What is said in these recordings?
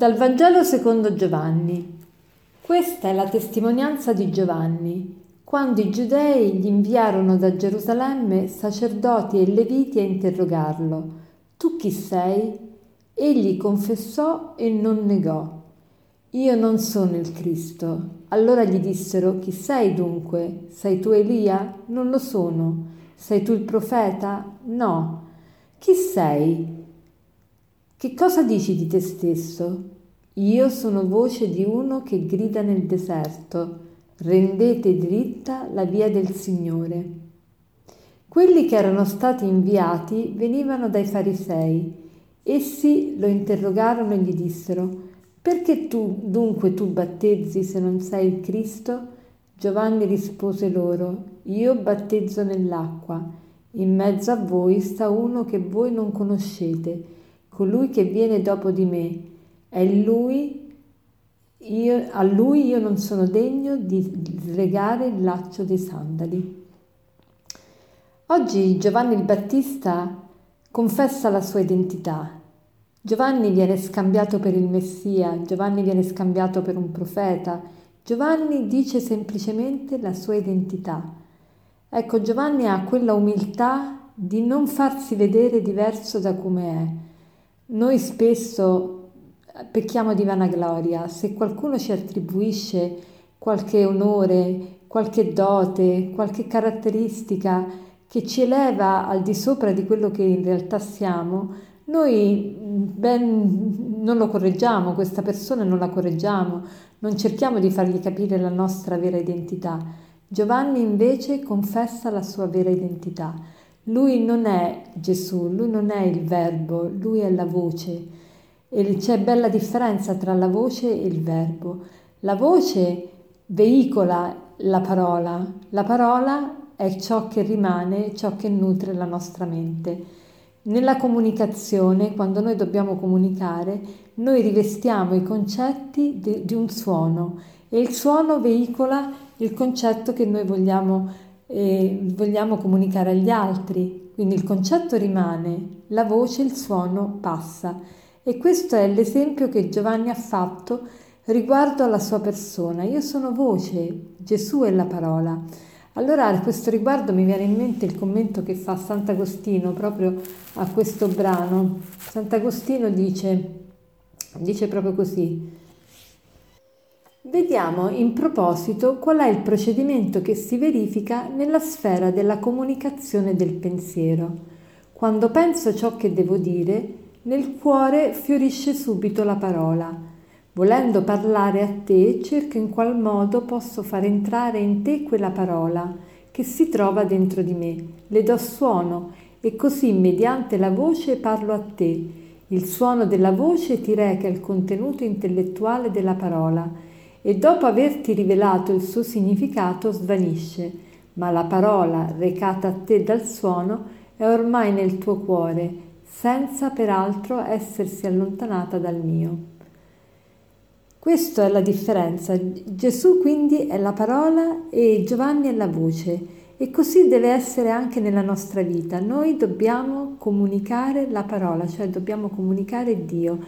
Dal Vangelo secondo Giovanni. Questa è la testimonianza di Giovanni, quando i giudei gli inviarono da Gerusalemme sacerdoti e leviti a interrogarlo. Tu chi sei? Egli confessò e non negò. Io non sono il Cristo. Allora gli dissero, chi sei dunque? Sei tu Elia? Non lo sono. Sei tu il profeta? No. Chi sei? Che cosa dici di te stesso? Io sono voce di uno che grida nel deserto, rendete dritta la via del Signore. Quelli che erano stati inviati venivano dai farisei. Essi lo interrogarono e gli dissero, perché tu dunque tu battezzi se non sei il Cristo? Giovanni rispose loro, io battezzo nell'acqua, in mezzo a voi sta uno che voi non conoscete colui che viene dopo di me, è lui, io, a lui io non sono degno di slegare il laccio dei sandali. Oggi Giovanni il Battista confessa la sua identità. Giovanni viene scambiato per il Messia, Giovanni viene scambiato per un profeta, Giovanni dice semplicemente la sua identità. Ecco, Giovanni ha quella umiltà di non farsi vedere diverso da come è noi spesso pecchiamo di vanagloria, se qualcuno ci attribuisce qualche onore, qualche dote, qualche caratteristica che ci eleva al di sopra di quello che in realtà siamo, noi ben, non lo correggiamo, questa persona non la correggiamo, non cerchiamo di fargli capire la nostra vera identità. Giovanni invece confessa la sua vera identità. Lui non è Gesù, lui non è il verbo, lui è la voce. E c'è bella differenza tra la voce e il verbo. La voce veicola la parola, la parola è ciò che rimane, ciò che nutre la nostra mente. Nella comunicazione, quando noi dobbiamo comunicare, noi rivestiamo i concetti di, di un suono e il suono veicola il concetto che noi vogliamo comunicare e vogliamo comunicare agli altri. Quindi il concetto rimane, la voce, il suono passa. E questo è l'esempio che Giovanni ha fatto riguardo alla sua persona. Io sono voce, Gesù è la parola. Allora a questo riguardo mi viene in mente il commento che fa Sant'Agostino proprio a questo brano. Sant'Agostino dice, dice proprio così, Vediamo in proposito qual è il procedimento che si verifica nella sfera della comunicazione del pensiero. Quando penso ciò che devo dire, nel cuore fiorisce subito la parola. Volendo parlare a te, cerco in qual modo posso far entrare in te quella parola che si trova dentro di me. Le do suono e così mediante la voce parlo a te. Il suono della voce ti reca il contenuto intellettuale della parola e dopo averti rivelato il suo significato svanisce, ma la parola recata a te dal suono è ormai nel tuo cuore, senza peraltro essersi allontanata dal mio. Questa è la differenza. Gesù quindi è la parola e Giovanni è la voce. E così deve essere anche nella nostra vita. Noi dobbiamo comunicare la parola, cioè dobbiamo comunicare Dio.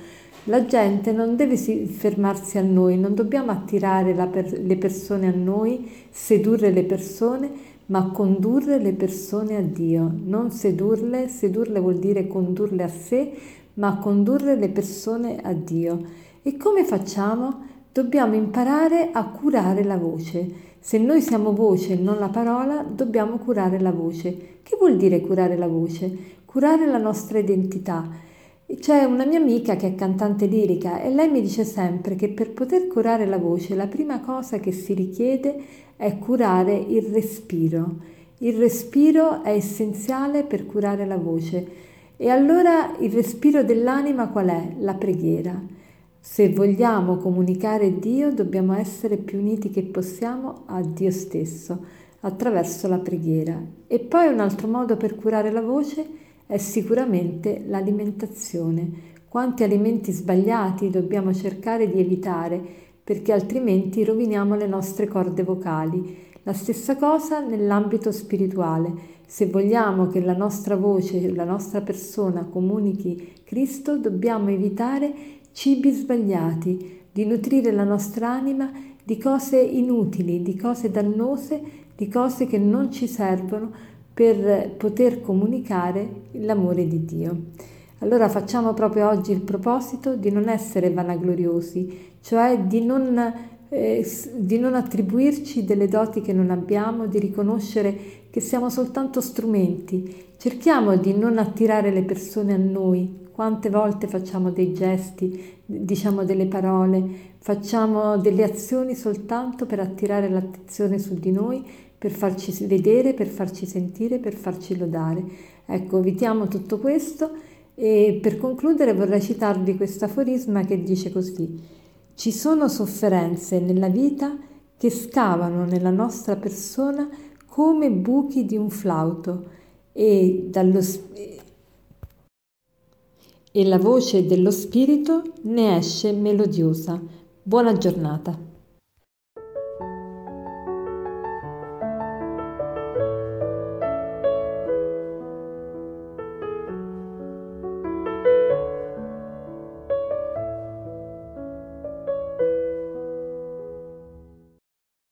La gente non deve fermarsi a noi, non dobbiamo attirare per, le persone a noi, sedurre le persone, ma condurre le persone a Dio. Non sedurle, sedurle vuol dire condurle a sé, ma condurre le persone a Dio. E come facciamo? Dobbiamo imparare a curare la voce. Se noi siamo voce e non la parola, dobbiamo curare la voce. Che vuol dire curare la voce? Curare la nostra identità c'è una mia amica che è cantante lirica e lei mi dice sempre che per poter curare la voce la prima cosa che si richiede è curare il respiro. Il respiro è essenziale per curare la voce. E allora il respiro dell'anima qual è? La preghiera. Se vogliamo comunicare Dio dobbiamo essere più uniti che possiamo a Dio stesso attraverso la preghiera. E poi un altro modo per curare la voce è sicuramente l'alimentazione. Quanti alimenti sbagliati dobbiamo cercare di evitare perché altrimenti roviniamo le nostre corde vocali. La stessa cosa nell'ambito spirituale. Se vogliamo che la nostra voce, la nostra persona comunichi Cristo, dobbiamo evitare cibi sbagliati, di nutrire la nostra anima di cose inutili, di cose dannose, di cose che non ci servono per poter comunicare l'amore di Dio. Allora facciamo proprio oggi il proposito di non essere vanagloriosi, cioè di non, eh, di non attribuirci delle doti che non abbiamo, di riconoscere che siamo soltanto strumenti. Cerchiamo di non attirare le persone a noi. Quante volte facciamo dei gesti, diciamo delle parole, facciamo delle azioni soltanto per attirare l'attenzione su di noi, per farci vedere, per farci sentire, per farci lodare. Ecco, evitiamo tutto questo e per concludere vorrei citarvi questo aforisma che dice così: Ci sono sofferenze nella vita che scavano nella nostra persona come buchi di un flauto e dallo, e la voce dello spirito ne esce melodiosa. Buona giornata.